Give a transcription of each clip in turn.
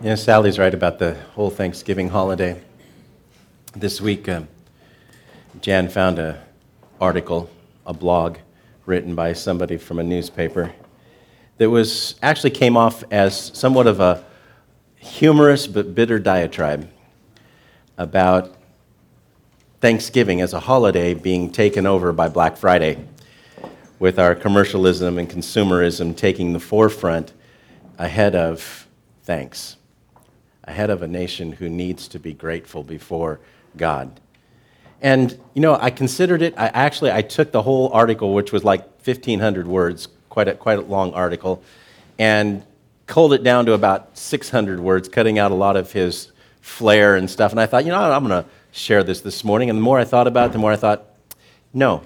Yeah, Sally's right about the whole Thanksgiving holiday. This week, uh, Jan found an article, a blog written by somebody from a newspaper that was actually came off as somewhat of a humorous but bitter diatribe about Thanksgiving as a holiday being taken over by Black Friday, with our commercialism and consumerism taking the forefront ahead of thanks ahead of a nation who needs to be grateful before God. And you know, I considered it. I actually I took the whole article, which was like 1,500 words, quite a quite a long article, and culled it down to about 600 words, cutting out a lot of his flair and stuff. And I thought, you know, I'm going to share this this morning. And the more I thought about it, the more I thought, no,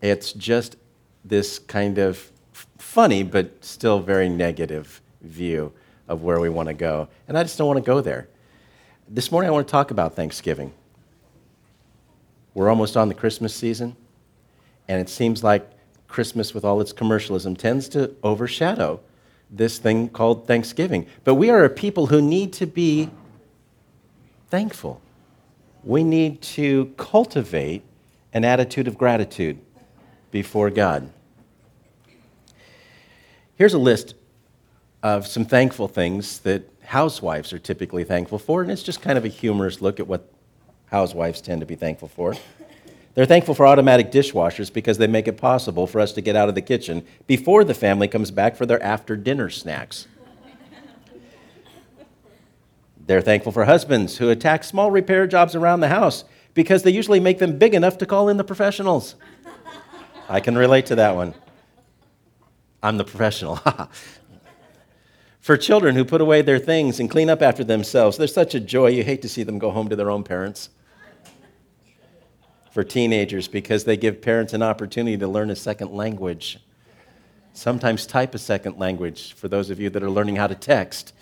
it's just this kind of funny but still very negative view of where we want to go. And I just don't want to go there. This morning, I want to talk about Thanksgiving. We're almost on the Christmas season, and it seems like Christmas, with all its commercialism, tends to overshadow this thing called Thanksgiving. But we are a people who need to be thankful. We need to cultivate an attitude of gratitude before God. Here's a list of some thankful things that housewives are typically thankful for, and it's just kind of a humorous look at what housewives tend to be thankful for. They're thankful for automatic dishwashers because they make it possible for us to get out of the kitchen before the family comes back for their after dinner snacks. They're thankful for husbands who attack small repair jobs around the house because they usually make them big enough to call in the professionals. I can relate to that one. I'm the professional. For children who put away their things and clean up after themselves, there's such a joy. You hate to see them go home to their own parents. For teenagers, because they give parents an opportunity to learn a second language. Sometimes type a second language for those of you that are learning how to text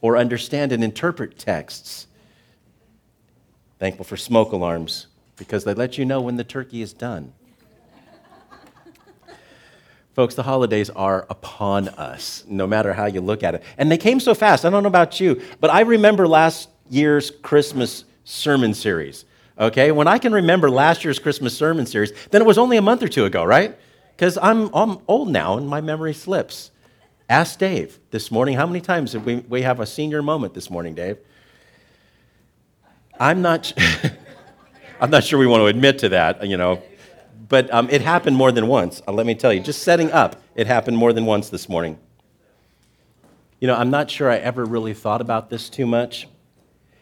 or understand and interpret texts. Thankful for smoke alarms because they let you know when the turkey is done. Folks, the holidays are upon us, no matter how you look at it. And they came so fast. I don't know about you, but I remember last year's Christmas sermon series. Okay? When I can remember last year's Christmas sermon series, then it was only a month or two ago, right? Because I'm, I'm old now and my memory slips. Ask Dave this morning how many times did we, we have a senior moment this morning, Dave? I'm not, I'm not sure we want to admit to that, you know. But um, it happened more than once. Uh, let me tell you, just setting up, it happened more than once this morning. You know, I'm not sure I ever really thought about this too much,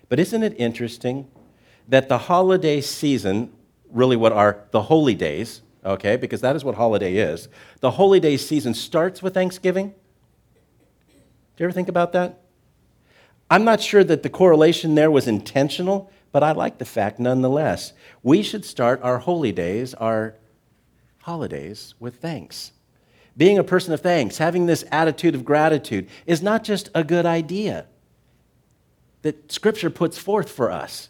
but isn't it interesting that the holiday season, really what are the holy days, okay, because that is what holiday is, the holy day season starts with Thanksgiving? Do you ever think about that? I'm not sure that the correlation there was intentional, but I like the fact nonetheless. We should start our holy days, our holidays with thanks. Being a person of thanks, having this attitude of gratitude, is not just a good idea that Scripture puts forth for us.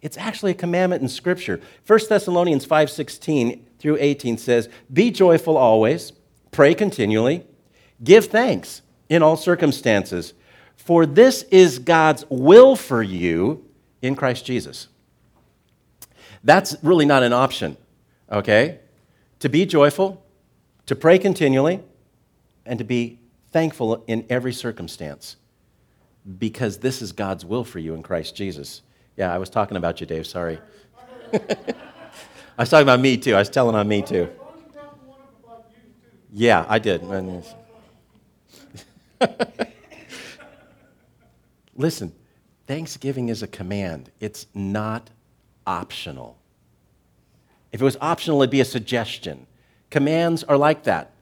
It's actually a commandment in Scripture. 1 Thessalonians 5:16 through 18 says, "Be joyful always, pray continually, give thanks in all circumstances, for this is God's will for you in Christ Jesus." That's really not an option, okay? To be joyful, to pray continually, and to be thankful in every circumstance because this is God's will for you in Christ Jesus. Yeah, I was talking about you, Dave. Sorry. I was talking about me too. I was telling on me too. Yeah, I did. Listen, Thanksgiving is a command, it's not optional. If it was optional, it'd be a suggestion. Commands are like that.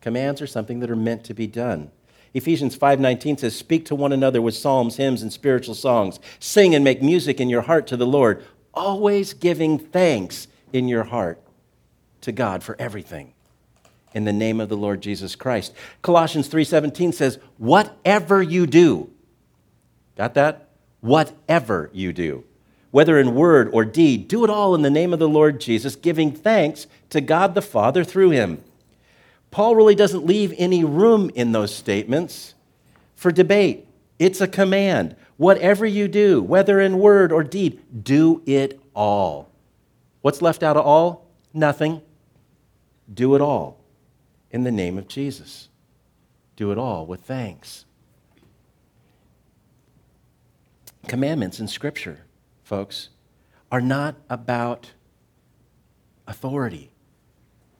Commands are something that are meant to be done. Ephesians 5:19 says, "Speak to one another with psalms, hymns, and spiritual songs. Sing and make music in your heart to the Lord, always giving thanks in your heart to God for everything." In the name of the Lord Jesus Christ. Colossians 3:17 says, "Whatever you do." Got that? Whatever you do whether in word or deed, do it all in the name of the Lord Jesus, giving thanks to God the Father through him. Paul really doesn't leave any room in those statements for debate It's a command. Whatever you do, whether in word or deed, do it all. What's left out of all? Nothing. Do it all in the name of Jesus. Do it all with thanks. Commandments in Scripture, folks, are not about authority.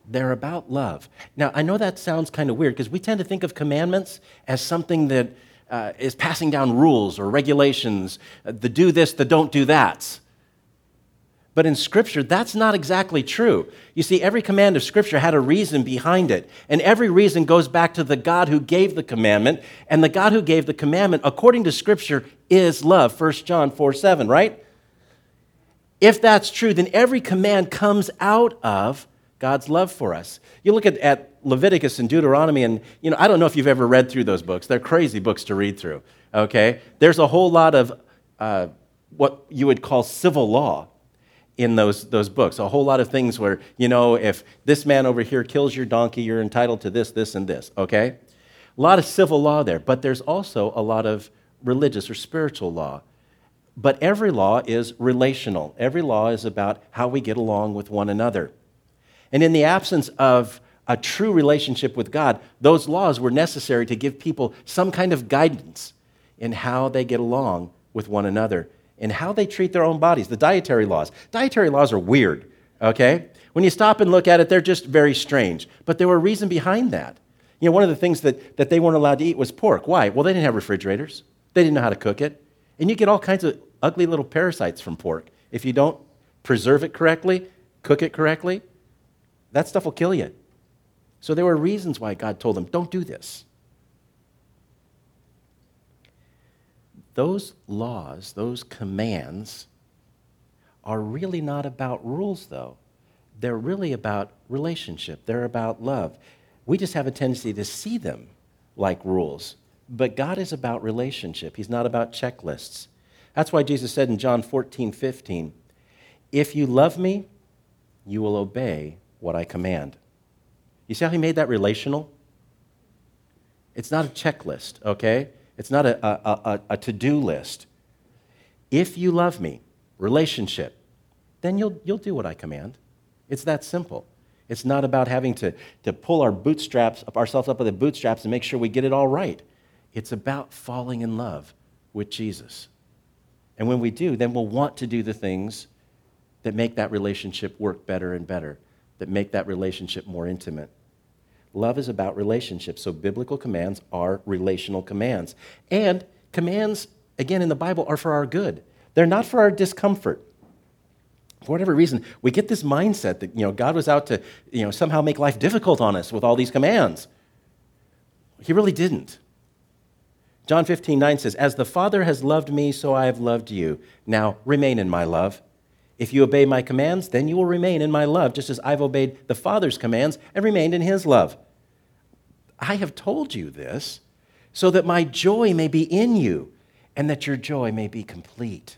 They're about love. Now, I know that sounds kind of weird because we tend to think of commandments as something that uh, is passing down rules or regulations, uh, the do this, the don't do that. But in Scripture, that's not exactly true. You see, every command of Scripture had a reason behind it. And every reason goes back to the God who gave the commandment. And the God who gave the commandment, according to Scripture, is love. 1 John 4 7, right? If that's true, then every command comes out of God's love for us. You look at, at Leviticus and Deuteronomy, and you know, I don't know if you've ever read through those books. They're crazy books to read through. Okay? There's a whole lot of uh, what you would call civil law in those, those books. A whole lot of things where, you know, if this man over here kills your donkey, you're entitled to this, this, and this, okay? A lot of civil law there, but there's also a lot of religious or spiritual law. But every law is relational. Every law is about how we get along with one another. And in the absence of a true relationship with God, those laws were necessary to give people some kind of guidance in how they get along with one another in how they treat their own bodies, the dietary laws. Dietary laws are weird, okay? When you stop and look at it, they're just very strange. But there were a reason behind that. You know, one of the things that, that they weren't allowed to eat was pork. Why? Well, they didn't have refrigerators, they didn't know how to cook it. And you get all kinds of ugly little parasites from pork. If you don't preserve it correctly, cook it correctly, that stuff will kill you. So there were reasons why God told them, don't do this. Those laws, those commands, are really not about rules, though. They're really about relationship, they're about love. We just have a tendency to see them like rules. But God is about relationship, He's not about checklists. That's why Jesus said in John 14, 15, If you love me, you will obey what I command. You see how He made that relational? It's not a checklist, okay? It's not a, a, a, a to do list. If you love me, relationship, then you'll, you'll do what I command. It's that simple. It's not about having to, to pull our bootstraps, ourselves up with the bootstraps and make sure we get it all right. It's about falling in love with Jesus. And when we do, then we'll want to do the things that make that relationship work better and better, that make that relationship more intimate. Love is about relationships. So biblical commands are relational commands. And commands, again, in the Bible are for our good, they're not for our discomfort. For whatever reason, we get this mindset that you know, God was out to you know, somehow make life difficult on us with all these commands. He really didn't. John 15, 9 says, As the Father has loved me, so I have loved you. Now remain in my love. If you obey my commands, then you will remain in my love, just as I've obeyed the Father's commands and remained in his love. I have told you this so that my joy may be in you and that your joy may be complete.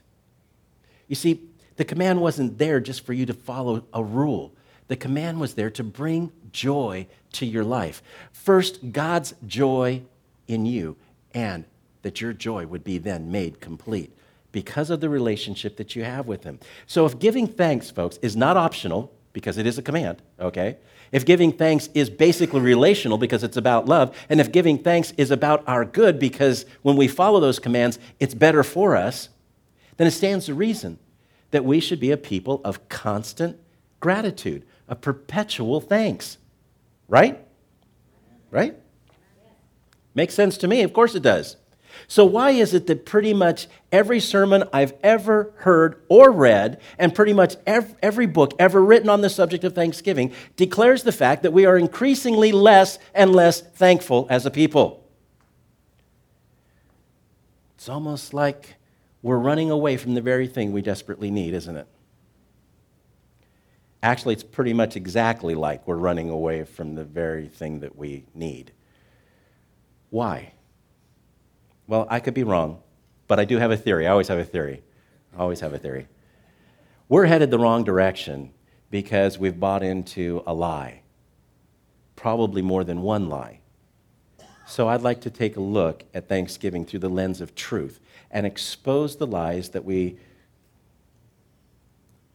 You see, the command wasn't there just for you to follow a rule. The command was there to bring joy to your life. First, God's joy in you, and that your joy would be then made complete because of the relationship that you have with Him. So, if giving thanks, folks, is not optional, because it is a command, okay? If giving thanks is basically relational because it's about love, and if giving thanks is about our good because when we follow those commands, it's better for us, then it stands to reason that we should be a people of constant gratitude, of perpetual thanks. Right? Right? Makes sense to me. Of course it does. So, why is it that pretty much every sermon I've ever heard or read, and pretty much every book ever written on the subject of Thanksgiving, declares the fact that we are increasingly less and less thankful as a people? It's almost like we're running away from the very thing we desperately need, isn't it? Actually, it's pretty much exactly like we're running away from the very thing that we need. Why? Well, I could be wrong, but I do have a theory. I always have a theory. I always have a theory. We're headed the wrong direction because we've bought into a lie, probably more than one lie. So I'd like to take a look at Thanksgiving through the lens of truth and expose the lies that we,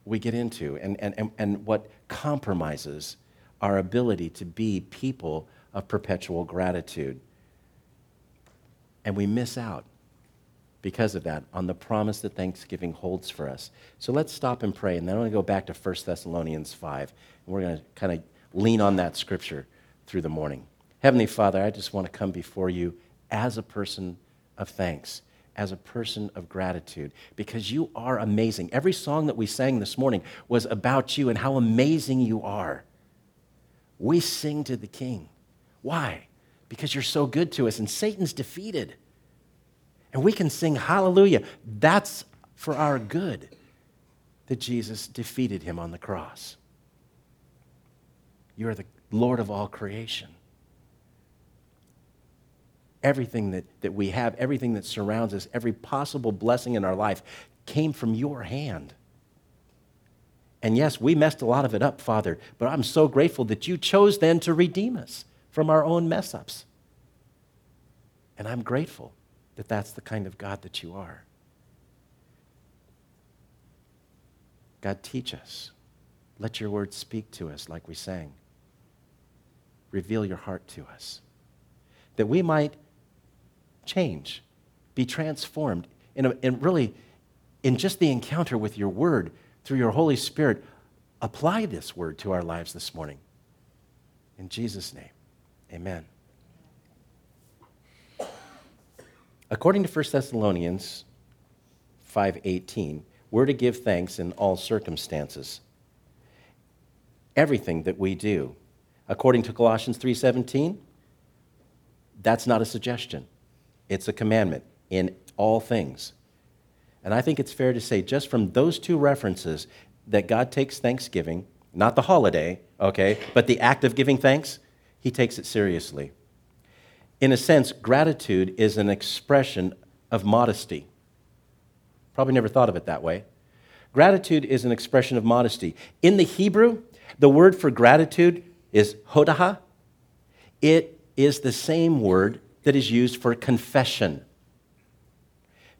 we get into and, and, and, and what compromises our ability to be people of perpetual gratitude. And we miss out because of that on the promise that Thanksgiving holds for us. So let's stop and pray, and then I'm going to go back to 1 Thessalonians 5, and we're going to kind of lean on that scripture through the morning. Heavenly Father, I just want to come before you as a person of thanks, as a person of gratitude, because you are amazing. Every song that we sang this morning was about you and how amazing you are. We sing to the King. Why? Because you're so good to us, and Satan's defeated. And we can sing hallelujah. That's for our good that Jesus defeated him on the cross. You are the Lord of all creation. Everything that, that we have, everything that surrounds us, every possible blessing in our life came from your hand. And yes, we messed a lot of it up, Father, but I'm so grateful that you chose then to redeem us from our own mess ups. And I'm grateful that that's the kind of God that you are. God, teach us. Let your word speak to us like we sang. Reveal your heart to us. That we might change, be transformed, and really, in just the encounter with your word through your Holy Spirit, apply this word to our lives this morning. In Jesus' name, amen. According to 1 Thessalonians 5:18, we're to give thanks in all circumstances. Everything that we do. According to Colossians 3:17, that's not a suggestion. It's a commandment in all things. And I think it's fair to say just from those two references that God takes thanksgiving, not the holiday, okay, but the act of giving thanks, he takes it seriously in a sense, gratitude is an expression of modesty. Probably never thought of it that way. Gratitude is an expression of modesty. In the Hebrew, the word for gratitude is hodaha. It is the same word that is used for confession.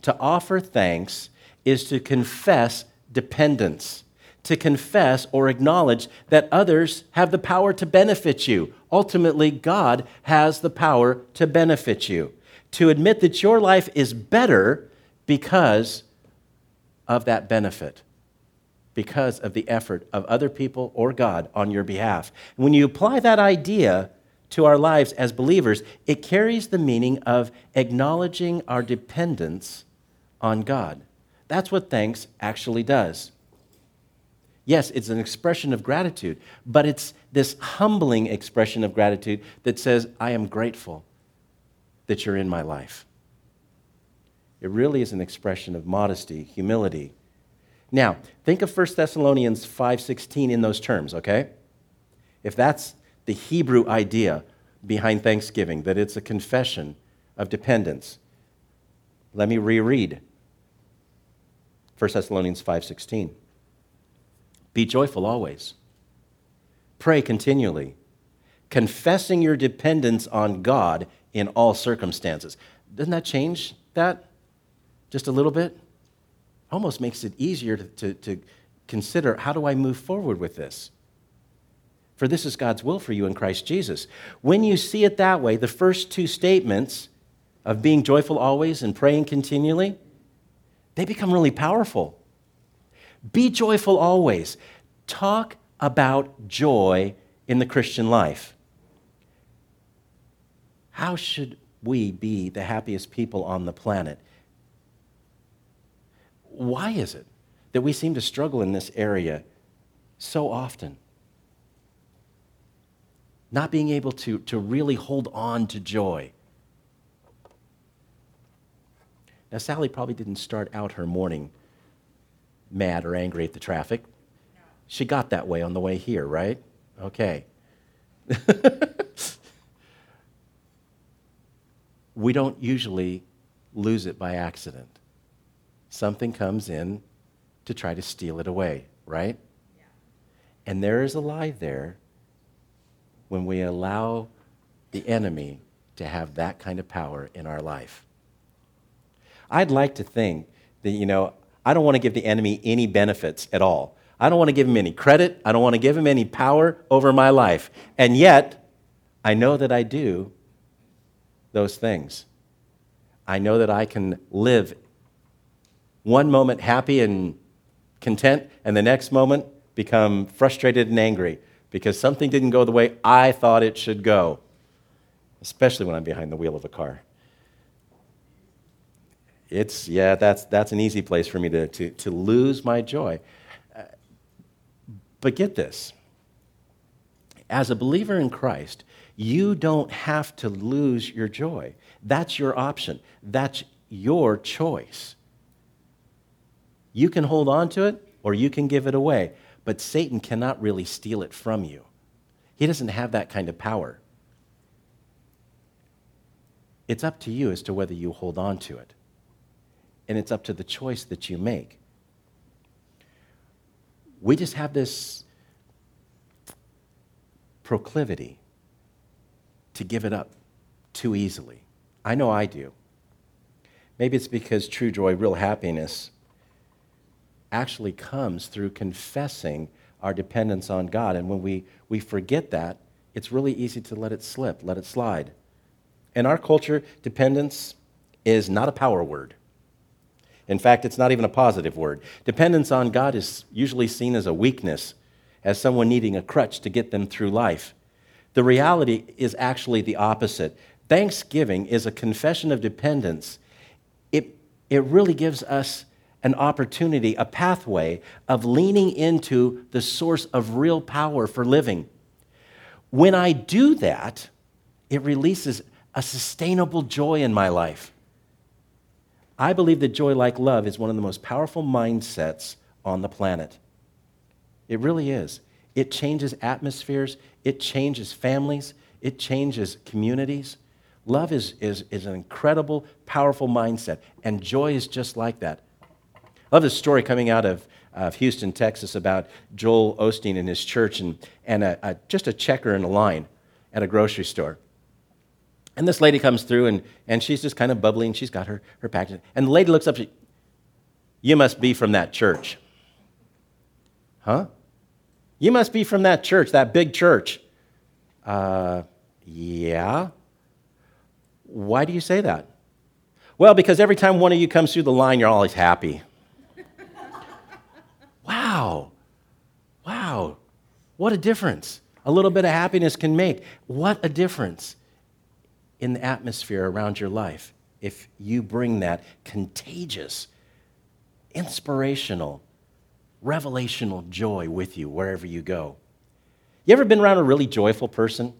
To offer thanks is to confess dependence to confess or acknowledge that others have the power to benefit you. Ultimately, God has the power to benefit you. To admit that your life is better because of that benefit, because of the effort of other people or God on your behalf. when you apply that idea to our lives as believers, it carries the meaning of acknowledging our dependence on God. That's what thanks actually does. Yes, it's an expression of gratitude, but it's this humbling expression of gratitude that says, I am grateful that you're in my life. It really is an expression of modesty, humility. Now, think of 1 Thessalonians 5:16 in those terms, okay? If that's the Hebrew idea behind Thanksgiving, that it's a confession of dependence. Let me reread 1 Thessalonians 5:16. Be joyful always. Pray continually, confessing your dependence on God in all circumstances. Doesn't that change that just a little bit? Almost makes it easier to, to, to consider how do I move forward with this? For this is God's will for you in Christ Jesus. When you see it that way, the first two statements of being joyful always and praying continually, they become really powerful. Be joyful always. Talk about joy in the Christian life. How should we be the happiest people on the planet? Why is it that we seem to struggle in this area so often? Not being able to, to really hold on to joy. Now, Sally probably didn't start out her morning mad or angry at the traffic. She got that way on the way here, right? Okay. we don't usually lose it by accident. Something comes in to try to steal it away, right? Yeah. And there is a lie there when we allow the enemy to have that kind of power in our life. I'd like to think that, you know, I don't want to give the enemy any benefits at all. I don't want to give him any credit. I don't want to give him any power over my life. And yet, I know that I do those things. I know that I can live one moment happy and content, and the next moment become frustrated and angry because something didn't go the way I thought it should go, especially when I'm behind the wheel of a car. It's, yeah, that's, that's an easy place for me to, to, to lose my joy. But get this as a believer in Christ, you don't have to lose your joy. That's your option, that's your choice. You can hold on to it or you can give it away, but Satan cannot really steal it from you. He doesn't have that kind of power. It's up to you as to whether you hold on to it. And it's up to the choice that you make. We just have this proclivity to give it up too easily. I know I do. Maybe it's because true joy, real happiness, actually comes through confessing our dependence on God. And when we, we forget that, it's really easy to let it slip, let it slide. In our culture, dependence is not a power word. In fact, it's not even a positive word. Dependence on God is usually seen as a weakness, as someone needing a crutch to get them through life. The reality is actually the opposite. Thanksgiving is a confession of dependence. It, it really gives us an opportunity, a pathway of leaning into the source of real power for living. When I do that, it releases a sustainable joy in my life. I believe that joy, like love, is one of the most powerful mindsets on the planet. It really is. It changes atmospheres, it changes families, it changes communities. Love is, is, is an incredible, powerful mindset, and joy is just like that. I love this story coming out of, of Houston, Texas, about Joel Osteen and his church and, and a, a, just a checker in a line at a grocery store. And this lady comes through and, and she's just kind of bubbling. She's got her, her package. And the lady looks up, she, You must be from that church. Huh? You must be from that church, that big church. Uh, yeah. Why do you say that? Well, because every time one of you comes through the line, you're always happy. Wow. Wow. What a difference a little bit of happiness can make. What a difference in the atmosphere around your life if you bring that contagious, inspirational, revelational joy with you wherever you go. You ever been around a really joyful person?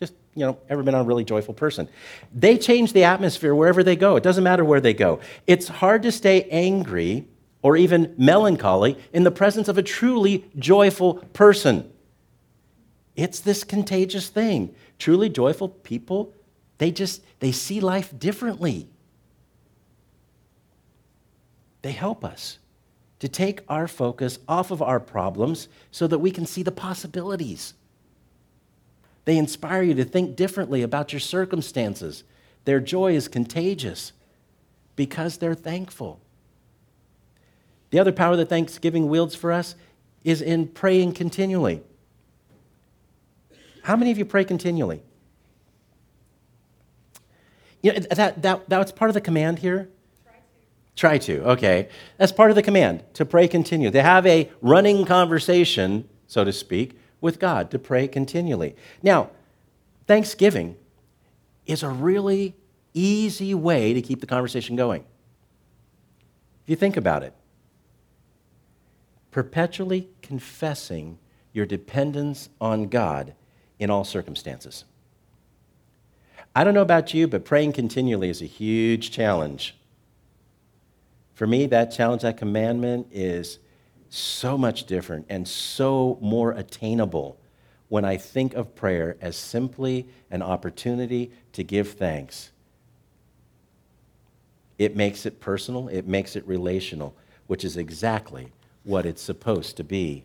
Just, you know, ever been around a really joyful person? They change the atmosphere wherever they go. It doesn't matter where they go. It's hard to stay angry or even melancholy in the presence of a truly joyful person. It's this contagious thing. Truly joyful people, they just they see life differently. They help us to take our focus off of our problems so that we can see the possibilities. They inspire you to think differently about your circumstances. Their joy is contagious because they're thankful. The other power that Thanksgiving wields for us is in praying continually. How many of you pray continually? You know, that, that, that's part of the command here. Try to. Try to, okay. That's part of the command to pray continue. To have a running conversation, so to speak, with God, to pray continually. Now, Thanksgiving is a really easy way to keep the conversation going. If you think about it, perpetually confessing your dependence on God in all circumstances. I don't know about you, but praying continually is a huge challenge. For me, that challenge, that commandment is so much different and so more attainable when I think of prayer as simply an opportunity to give thanks. It makes it personal, it makes it relational, which is exactly what it's supposed to be.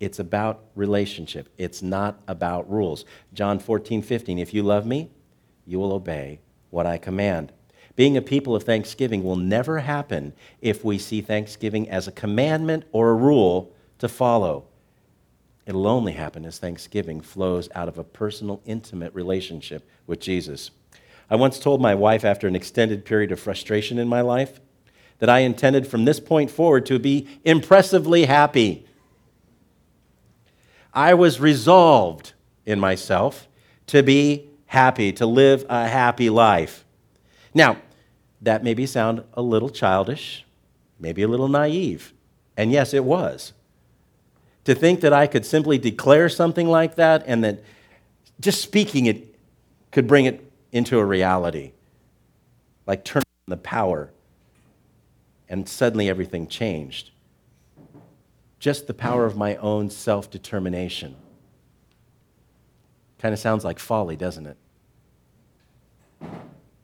It's about relationship. It's not about rules. John 14, 15. If you love me, you will obey what I command. Being a people of thanksgiving will never happen if we see thanksgiving as a commandment or a rule to follow. It'll only happen as thanksgiving flows out of a personal, intimate relationship with Jesus. I once told my wife after an extended period of frustration in my life that I intended from this point forward to be impressively happy. I was resolved in myself to be happy, to live a happy life. Now, that maybe sound a little childish, maybe a little naive. And yes, it was. To think that I could simply declare something like that and that just speaking it could bring it into a reality, like turning on the power, and suddenly everything changed. Just the power of my own self determination. Kind of sounds like folly, doesn't it?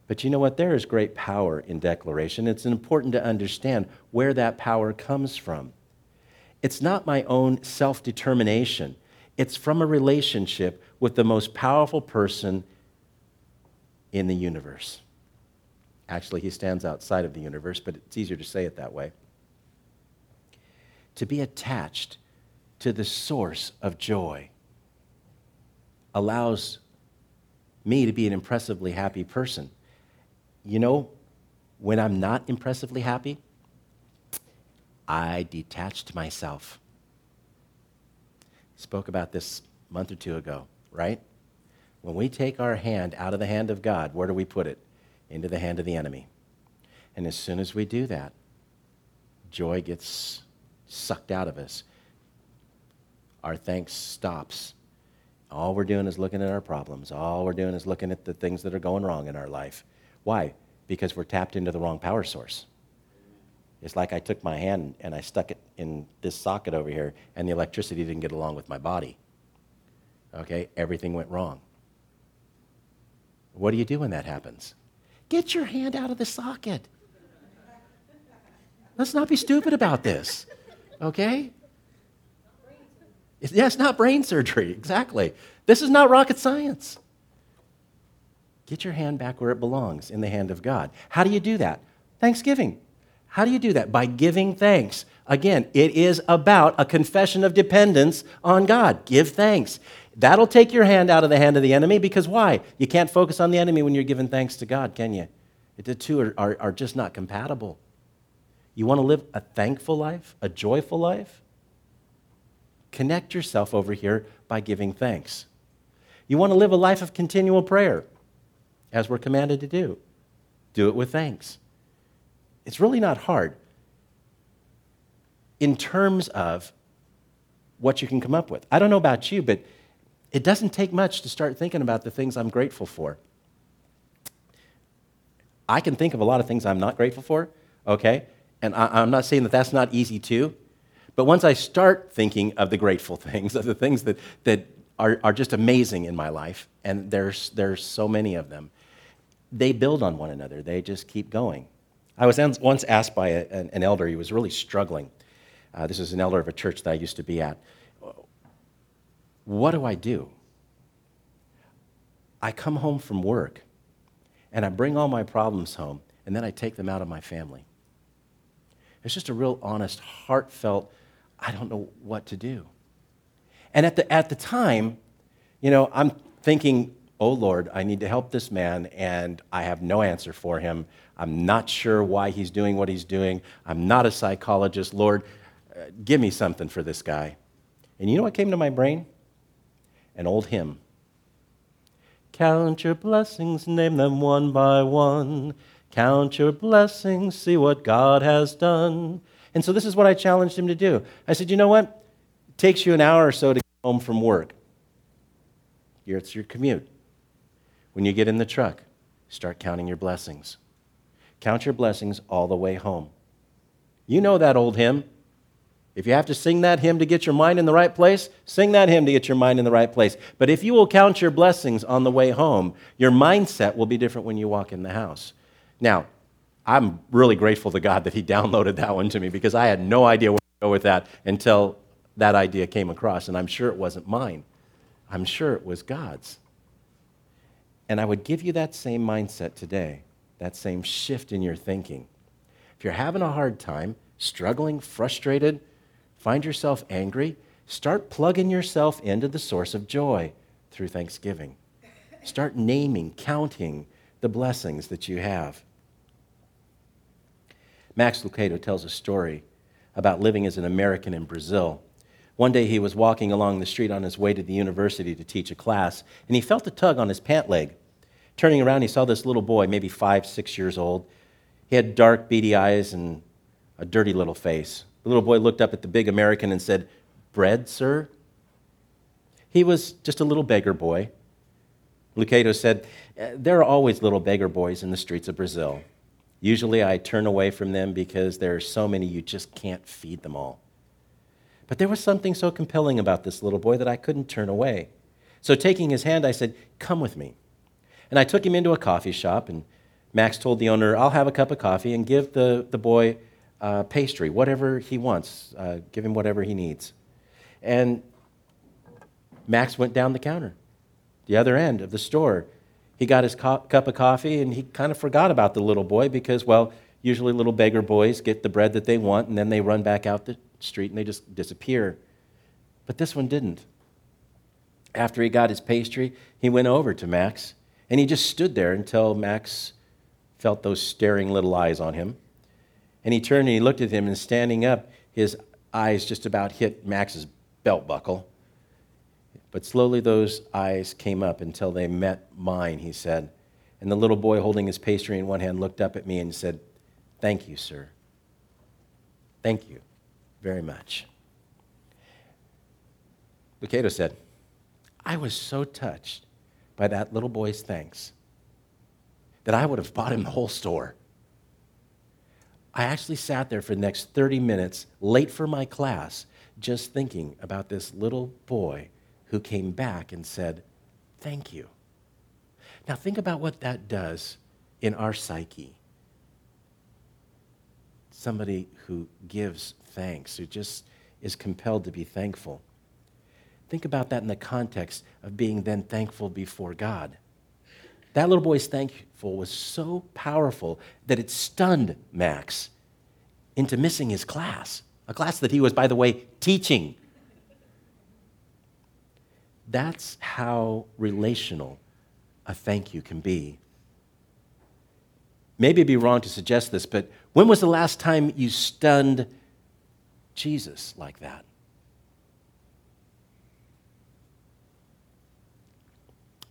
But you know what? There is great power in declaration. It's important to understand where that power comes from. It's not my own self determination, it's from a relationship with the most powerful person in the universe. Actually, he stands outside of the universe, but it's easier to say it that way. To be attached to the source of joy allows me to be an impressively happy person you know, when I'm not impressively happy, I detached myself. Spoke about this a month or two ago, right? When we take our hand out of the hand of God, where do we put it? Into the hand of the enemy. And as soon as we do that, joy gets sucked out of us. Our thanks stops. All we're doing is looking at our problems. All we're doing is looking at the things that are going wrong in our life. Why? Because we're tapped into the wrong power source. It's like I took my hand and I stuck it in this socket over here, and the electricity didn't get along with my body. Okay? Everything went wrong. What do you do when that happens? Get your hand out of the socket. Let's not be stupid about this. Okay? Yeah, it's not brain surgery, exactly. This is not rocket science. Get your hand back where it belongs, in the hand of God. How do you do that? Thanksgiving. How do you do that? By giving thanks. Again, it is about a confession of dependence on God. Give thanks. That'll take your hand out of the hand of the enemy because why? You can't focus on the enemy when you're giving thanks to God, can you? The two are, are, are just not compatible. You want to live a thankful life, a joyful life? Connect yourself over here by giving thanks. You want to live a life of continual prayer? as we're commanded to do. Do it with thanks. It's really not hard in terms of what you can come up with. I don't know about you, but it doesn't take much to start thinking about the things I'm grateful for. I can think of a lot of things I'm not grateful for, okay? And I, am not saying that that's not easy too. But once I start thinking of the grateful things, of the things that, that are, are just amazing in my life, and there's, there's so many of them, they build on one another. They just keep going. I was once asked by a, an, elder, he was really struggling. Uh, this is an elder of a church that I used to be at. What do I do? I come home from work and I bring all my problems home and then I take them out of my family. It's just a real honest, heartfelt, I don't know what to do. And at the, at the time, you know, I'm thinking, Oh Lord, I need to help this man, and I have no answer for him. I'm not sure why he's doing what he's doing. I'm not a psychologist. Lord, uh, give me something for this guy. And you know what came to my brain? An old hymn. Count your blessings, name them one by one. Count your blessings, see what God has done. And so this is what I challenged him to do. I said, you know what? It takes you an hour or so to get home from work. It's your commute. When you get in the truck, start counting your blessings. Count your blessings all the way home. You know that old hymn. If you have to sing that hymn to get your mind in the right place, sing that hymn to get your mind in the right place. But if you will count your blessings on the way home, your mindset will be different when you walk in the house. Now, I'm really grateful to God that He downloaded that one to me because I had no idea where to go with that until that idea came across, and I'm sure it wasn't mine. I'm sure it was God's. And I would give you that same mindset today, that same shift in your thinking. If you're having a hard time, struggling, frustrated, find yourself angry, start plugging yourself into the source of joy through thanksgiving. Start naming, counting the blessings that you have. Max Lucado tells a story about living as an American in Brazil. One day he was walking along the street on his way to the university to teach a class, and he felt a tug on his pant leg. Turning around, he saw this little boy, maybe five, six years old. He had dark, beady eyes and a dirty little face. The little boy looked up at the big American and said, Bread, sir? He was just a little beggar boy. Lucado said, There are always little beggar boys in the streets of Brazil. Usually I turn away from them because there are so many you just can't feed them all. But there was something so compelling about this little boy that I couldn't turn away. So taking his hand, I said, Come with me. And I took him into a coffee shop, and Max told the owner, I'll have a cup of coffee and give the, the boy uh, pastry, whatever he wants, uh, give him whatever he needs. And Max went down the counter, the other end of the store, he got his co- cup of coffee and he kind of forgot about the little boy because, well, usually little beggar boys get the bread that they want and then they run back out the street and they just disappear. But this one didn't. After he got his pastry, he went over to Max and he just stood there until Max felt those staring little eyes on him. And he turned and he looked at him and standing up, his eyes just about hit Max's belt buckle. But slowly those eyes came up until they met mine, he said. And the little boy holding his pastry in one hand looked up at me and said, Thank you, sir. Thank you very much. Lucado said, I was so touched by that little boy's thanks that I would have bought him the whole store. I actually sat there for the next 30 minutes, late for my class, just thinking about this little boy who came back and said, Thank you. Now, think about what that does in our psyche. Somebody who gives thanks, who just is compelled to be thankful. Think about that in the context of being then thankful before God. That little boy's thankful was so powerful that it stunned Max into missing his class, a class that he was, by the way, teaching. That's how relational a thank you can be. Maybe it'd be wrong to suggest this, but when was the last time you stunned Jesus like that?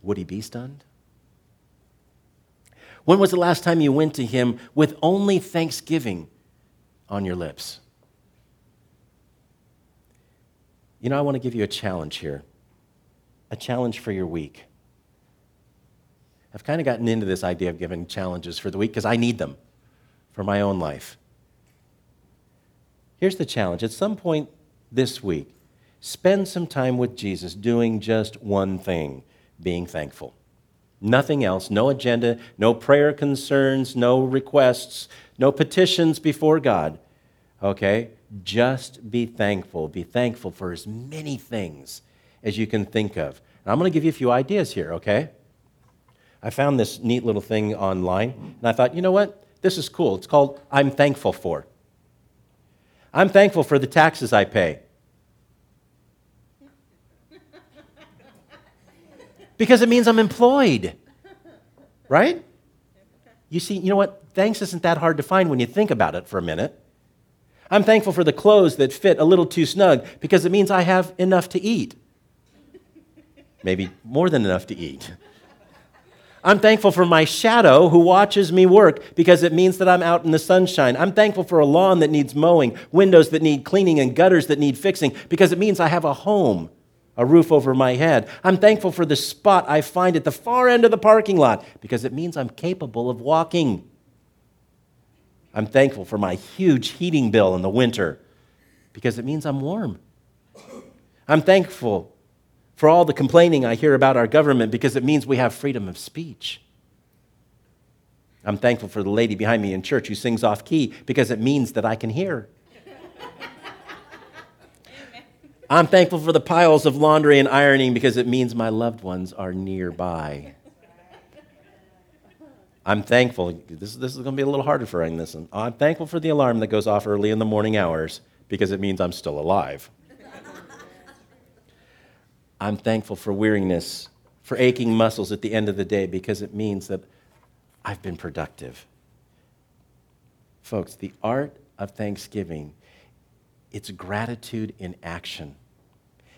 Would he be stunned? When was the last time you went to him with only thanksgiving on your lips? You know, I want to give you a challenge here a challenge for your week. I've kind of gotten into this idea of giving challenges for the week because I need them for my own life. Here's the challenge at some point this week, spend some time with Jesus doing just one thing being thankful. Nothing else, no agenda, no prayer concerns, no requests, no petitions before God. Okay? Just be thankful. Be thankful for as many things as you can think of. And I'm going to give you a few ideas here, okay? I found this neat little thing online, and I thought, you know what? This is cool. It's called I'm Thankful For. I'm thankful for the taxes I pay. Because it means I'm employed, right? You see, you know what? Thanks isn't that hard to find when you think about it for a minute. I'm thankful for the clothes that fit a little too snug because it means I have enough to eat maybe more than enough to eat. I'm thankful for my shadow who watches me work because it means that I'm out in the sunshine. I'm thankful for a lawn that needs mowing, windows that need cleaning, and gutters that need fixing because it means I have a home, a roof over my head. I'm thankful for the spot I find at the far end of the parking lot because it means I'm capable of walking. I'm thankful for my huge heating bill in the winter because it means I'm warm. I'm thankful for all the complaining I hear about our government because it means we have freedom of speech. I'm thankful for the lady behind me in church who sings off key because it means that I can hear. I'm thankful for the piles of laundry and ironing because it means my loved ones are nearby. I'm thankful. This, this is going to be a little harder for this one. I'm thankful for the alarm that goes off early in the morning hours because it means I'm still alive. I'm thankful for weariness, for aching muscles at the end of the day because it means that I've been productive. Folks, the art of thanksgiving, it's gratitude in action.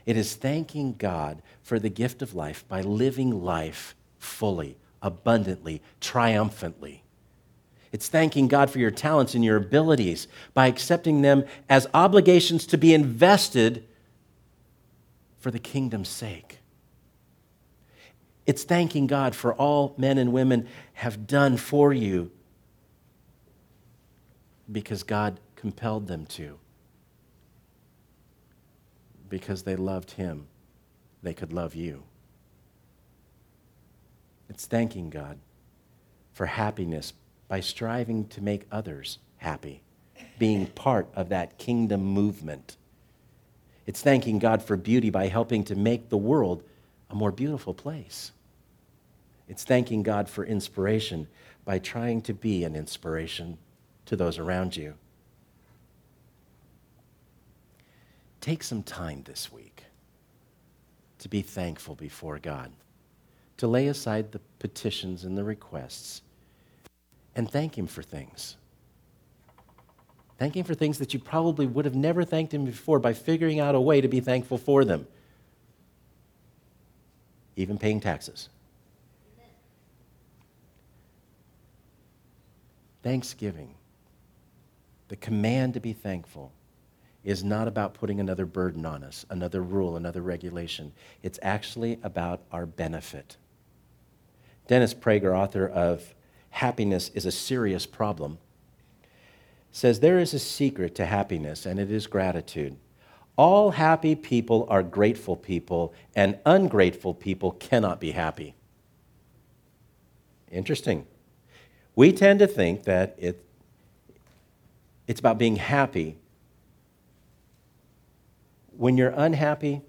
It is thanking God for the gift of life by living life fully, abundantly, triumphantly. It's thanking God for your talents and your abilities by accepting them as obligations to be invested for the kingdom's sake. It's thanking God for all men and women have done for you because God compelled them to. Because they loved Him, they could love you. It's thanking God for happiness by striving to make others happy, being part of that kingdom movement. It's thanking God for beauty by helping to make the world a more beautiful place. It's thanking God for inspiration by trying to be an inspiration to those around you. Take some time this week to be thankful before God, to lay aside the petitions and the requests, and thank Him for things. Thank Him for things that you probably would have never thanked Him before by figuring out a way to be thankful for them, even paying taxes. Thanksgiving, the command to be thankful, is not about putting another burden on us, another rule, another regulation. It's actually about our benefit. Dennis Prager, author of Happiness is a Serious Problem, says there is a secret to happiness, and it is gratitude. All happy people are grateful people, and ungrateful people cannot be happy. Interesting. We tend to think that it, it's about being happy. When you're unhappy,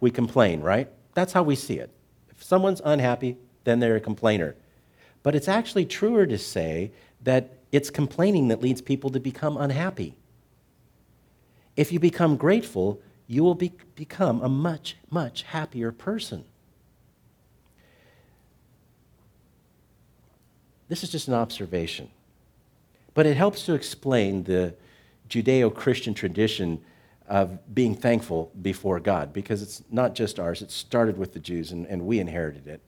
we complain, right? That's how we see it. If someone's unhappy, then they're a complainer. But it's actually truer to say that it's complaining that leads people to become unhappy. If you become grateful, you will be, become a much, much happier person. This is just an observation. But it helps to explain the Judeo Christian tradition of being thankful before God because it's not just ours, it started with the Jews and, and we inherited it.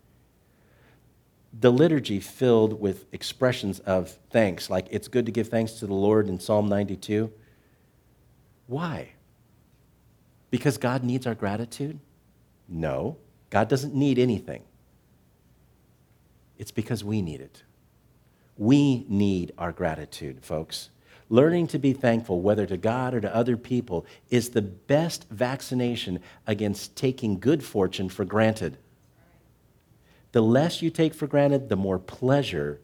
The liturgy filled with expressions of thanks, like it's good to give thanks to the Lord in Psalm 92. Why? Because God needs our gratitude? No, God doesn't need anything. It's because we need it. We need our gratitude, folks. Learning to be thankful, whether to God or to other people, is the best vaccination against taking good fortune for granted. The less you take for granted, the more pleasure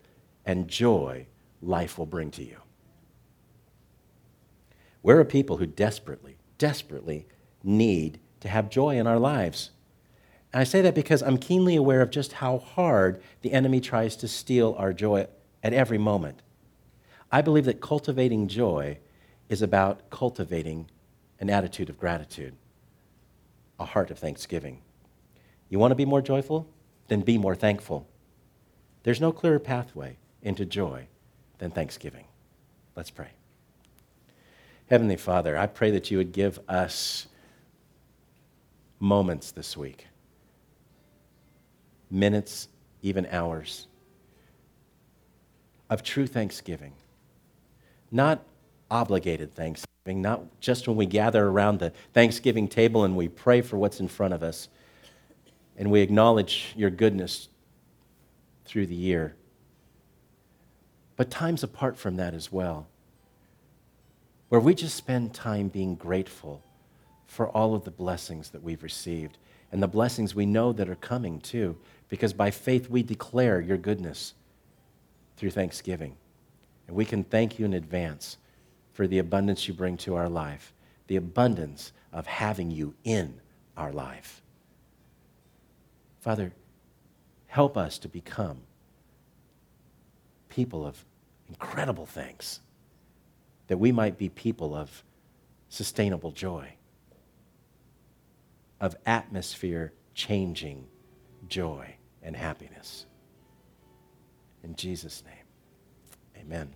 and joy life will bring to you. We're a people who desperately, desperately need to have joy in our lives. And I say that because I'm keenly aware of just how hard the enemy tries to steal our joy at every moment. I believe that cultivating joy is about cultivating an attitude of gratitude, a heart of thanksgiving. You want to be more joyful? Then be more thankful. There's no clearer pathway into joy than thanksgiving. Let's pray. Heavenly Father, I pray that you would give us moments this week, minutes, even hours of true thanksgiving. Not obligated thanksgiving, not just when we gather around the Thanksgiving table and we pray for what's in front of us and we acknowledge your goodness through the year. But times apart from that as well, where we just spend time being grateful for all of the blessings that we've received and the blessings we know that are coming too, because by faith we declare your goodness through thanksgiving. And we can thank you in advance for the abundance you bring to our life the abundance of having you in our life. Father, help us to become people of incredible things, that we might be people of sustainable joy, of atmosphere changing joy and happiness. In Jesus' name, amen.